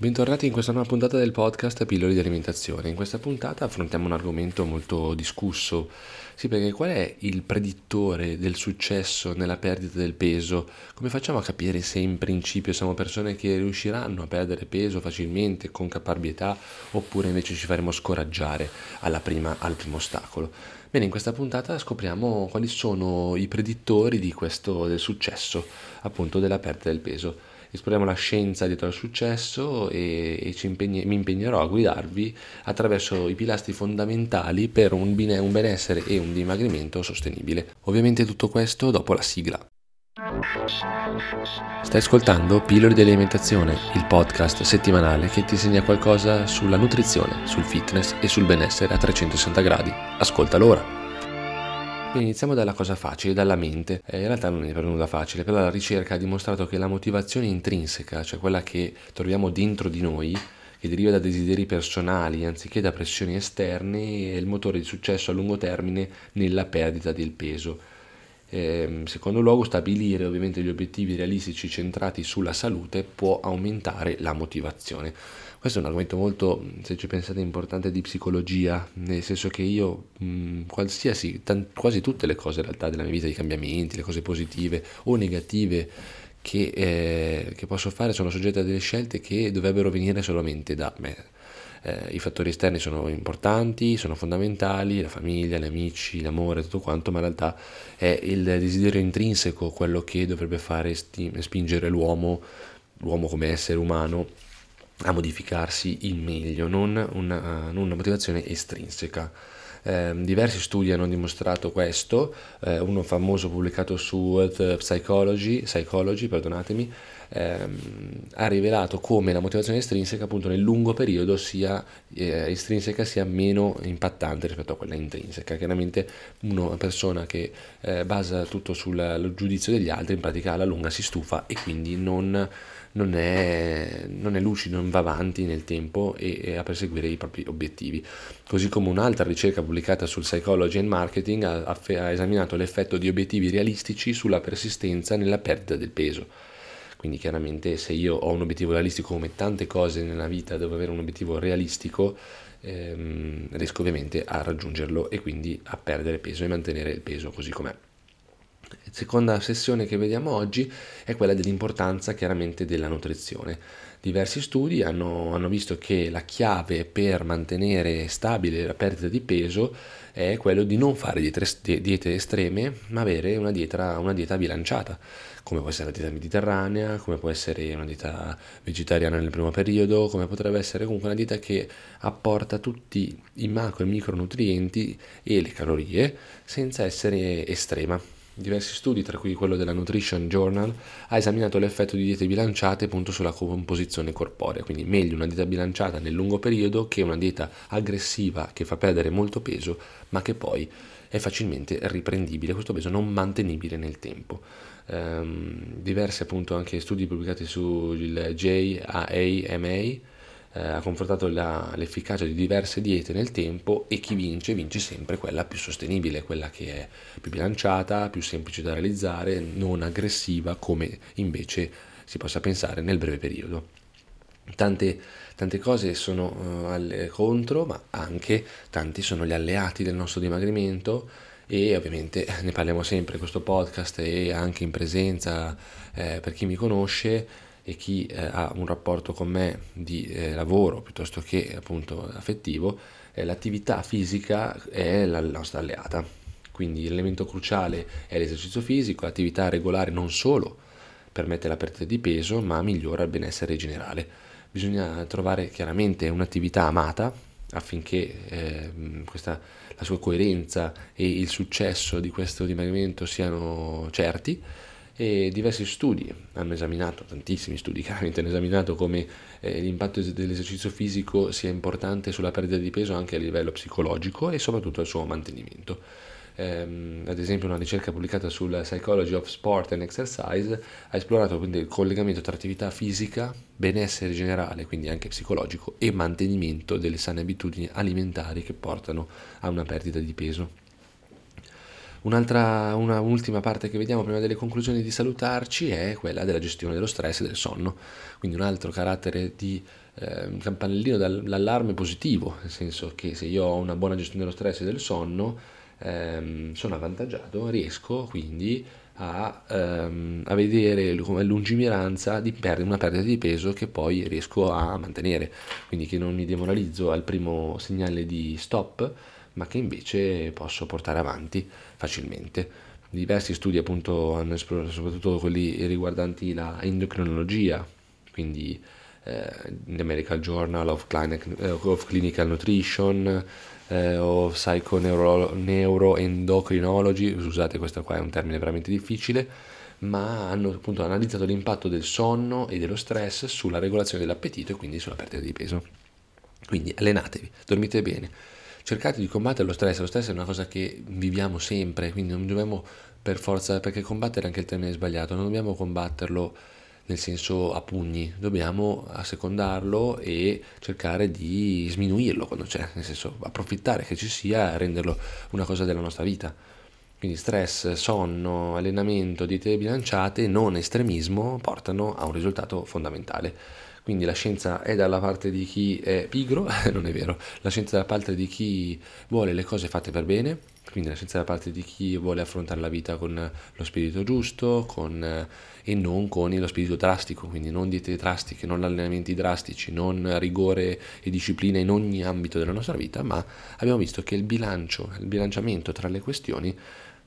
Bentornati in questa nuova puntata del podcast Pillole di alimentazione. In questa puntata affrontiamo un argomento molto discusso. Sì, perché qual è il predittore del successo nella perdita del peso? Come facciamo a capire se in principio siamo persone che riusciranno a perdere peso facilmente con caparbietà oppure invece ci faremo scoraggiare prima, al primo ostacolo? Bene, in questa puntata scopriamo quali sono i predittori di questo, del successo, appunto della perdita del peso esploriamo la scienza dietro al successo e, e impegni, mi impegnerò a guidarvi attraverso i pilastri fondamentali per un, un benessere e un dimagrimento sostenibile. Ovviamente tutto questo dopo la sigla. Stai ascoltando Pillole di alimentazione, il podcast settimanale che ti insegna qualcosa sulla nutrizione, sul fitness e sul benessere a 360 gradi. Ascoltalo ora! Iniziamo dalla cosa facile, dalla mente. Eh, in realtà non è per nulla facile, però la ricerca ha dimostrato che la motivazione intrinseca, cioè quella che troviamo dentro di noi, che deriva da desideri personali anziché da pressioni esterne, è il motore di successo a lungo termine nella perdita del peso. In secondo luogo, stabilire ovviamente gli obiettivi realistici centrati sulla salute può aumentare la motivazione. Questo è un argomento molto, se ci pensate, importante di psicologia, nel senso che io mh, qualsiasi, t- quasi tutte le cose in realtà della mia vita, i cambiamenti, le cose positive o negative che, eh, che posso fare sono soggette a delle scelte che dovrebbero venire solamente da me. Eh, I fattori esterni sono importanti, sono fondamentali, la famiglia, gli amici, l'amore, tutto quanto, ma in realtà è il desiderio intrinseco quello che dovrebbe fare sti- spingere l'uomo, l'uomo come essere umano, a modificarsi in meglio, non una, non una motivazione estrinseca. Eh, diversi studi hanno dimostrato questo, eh, uno famoso pubblicato su Health Psychology, Psychology ehm, ha rivelato come la motivazione estrinseca appunto nel lungo periodo sia eh, estrinseca sia meno impattante rispetto a quella intrinseca. Chiaramente una persona che eh, basa tutto sul giudizio degli altri in pratica alla lunga si stufa e quindi non non è, non è lucido, non va avanti nel tempo e, e, a perseguire i propri obiettivi. Così come un'altra ricerca pubblicata sul Psychology and Marketing ha, ha esaminato l'effetto di obiettivi realistici sulla persistenza nella perdita del peso. Quindi chiaramente se io ho un obiettivo realistico come tante cose nella vita devo avere un obiettivo realistico, ehm, riesco ovviamente a raggiungerlo e quindi a perdere peso e mantenere il peso così com'è. Seconda sessione che vediamo oggi è quella dell'importanza chiaramente della nutrizione. Diversi studi hanno, hanno, visto che la chiave per mantenere stabile la perdita di peso è quello di non fare diete, diete estreme, ma avere una dieta, una dieta bilanciata, come può essere la dieta mediterranea, come può essere una dieta vegetariana nel primo periodo, come potrebbe essere comunque una dieta che apporta tutti i macro e micronutrienti e le calorie senza essere estrema. Diversi studi, tra cui quello della Nutrition Journal, ha esaminato l'effetto di diete bilanciate appunto sulla composizione corporea, quindi meglio una dieta bilanciata nel lungo periodo che una dieta aggressiva che fa perdere molto peso, ma che poi è facilmente riprendibile, questo peso non mantenibile nel tempo. Um, diversi appunto anche studi pubblicati sul JAMA eh, ha confrontato la, l'efficacia di diverse diete nel tempo e chi vince vince sempre quella più sostenibile, quella che è più bilanciata, più semplice da realizzare, non aggressiva come invece si possa pensare nel breve periodo. Tante, tante cose sono uh, alle, contro, ma anche tanti sono gli alleati del nostro dimagrimento e ovviamente ne parliamo sempre in questo podcast e anche in presenza eh, per chi mi conosce e chi eh, ha un rapporto con me di eh, lavoro piuttosto che appunto affettivo, eh, l'attività fisica è la nostra alleata. Quindi l'elemento cruciale è l'esercizio fisico, l'attività regolare non solo permette la perdita di peso, ma migliora il benessere generale. Bisogna trovare chiaramente un'attività amata affinché eh, questa, la sua coerenza e il successo di questo dimagrimento siano certi e diversi studi hanno esaminato, tantissimi studi chiaramente hanno esaminato come eh, l'impatto dell'esercizio fisico sia importante sulla perdita di peso anche a livello psicologico e soprattutto al suo mantenimento. Um, ad esempio una ricerca pubblicata sul Psychology of Sport and Exercise ha esplorato quindi il collegamento tra attività fisica, benessere generale, quindi anche psicologico, e mantenimento delle sane abitudini alimentari che portano a una perdita di peso. Un'altra, una, un'ultima parte che vediamo prima delle conclusioni di salutarci è quella della gestione dello stress e del sonno, quindi un altro carattere di eh, campanellino d'allarme positivo, nel senso che se io ho una buona gestione dello stress e del sonno, ehm, sono avvantaggiato, riesco quindi a, ehm, a vedere come lungimiranza di perdere una perdita di peso che poi riesco a mantenere, quindi che non mi demoralizzo al primo segnale di stop, ma che invece posso portare avanti facilmente. Diversi studi appunto hanno esplorato, soprattutto quelli riguardanti la endocrinologia, quindi eh, the Medical Journal of, Clinic, eh, of Clinical Nutrition, eh, o psychoneuroendocrinology, scusate questo qua è un termine veramente difficile, ma hanno appunto analizzato l'impatto del sonno e dello stress sulla regolazione dell'appetito e quindi sulla perdita di peso. Quindi allenatevi, dormite bene, cercate di combattere lo stress, lo stress è una cosa che viviamo sempre, quindi non dobbiamo per forza, perché combattere anche il termine sbagliato, non dobbiamo combatterlo nel senso a pugni, dobbiamo assecondarlo e cercare di sminuirlo quando c'è, nel senso approfittare che ci sia e renderlo una cosa della nostra vita. Quindi stress, sonno, allenamento, diete bilanciate, non estremismo portano a un risultato fondamentale. Quindi la scienza è dalla parte di chi è pigro, non è vero, la scienza è dalla parte di chi vuole le cose fatte per bene, quindi la scienza è dalla parte di chi vuole affrontare la vita con lo spirito giusto con, e non con lo spirito drastico, quindi non diete drastiche, non allenamenti drastici, non rigore e disciplina in ogni ambito della nostra vita, ma abbiamo visto che il bilancio, il bilanciamento tra le questioni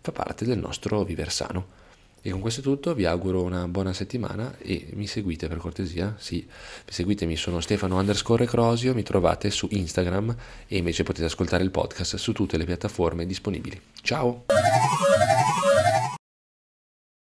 fa parte del nostro viver sano. E con questo è tutto, vi auguro una buona settimana e mi seguite per cortesia, sì, seguitemi, sono Stefano underscore Crosio, mi trovate su Instagram e invece potete ascoltare il podcast su tutte le piattaforme disponibili. Ciao!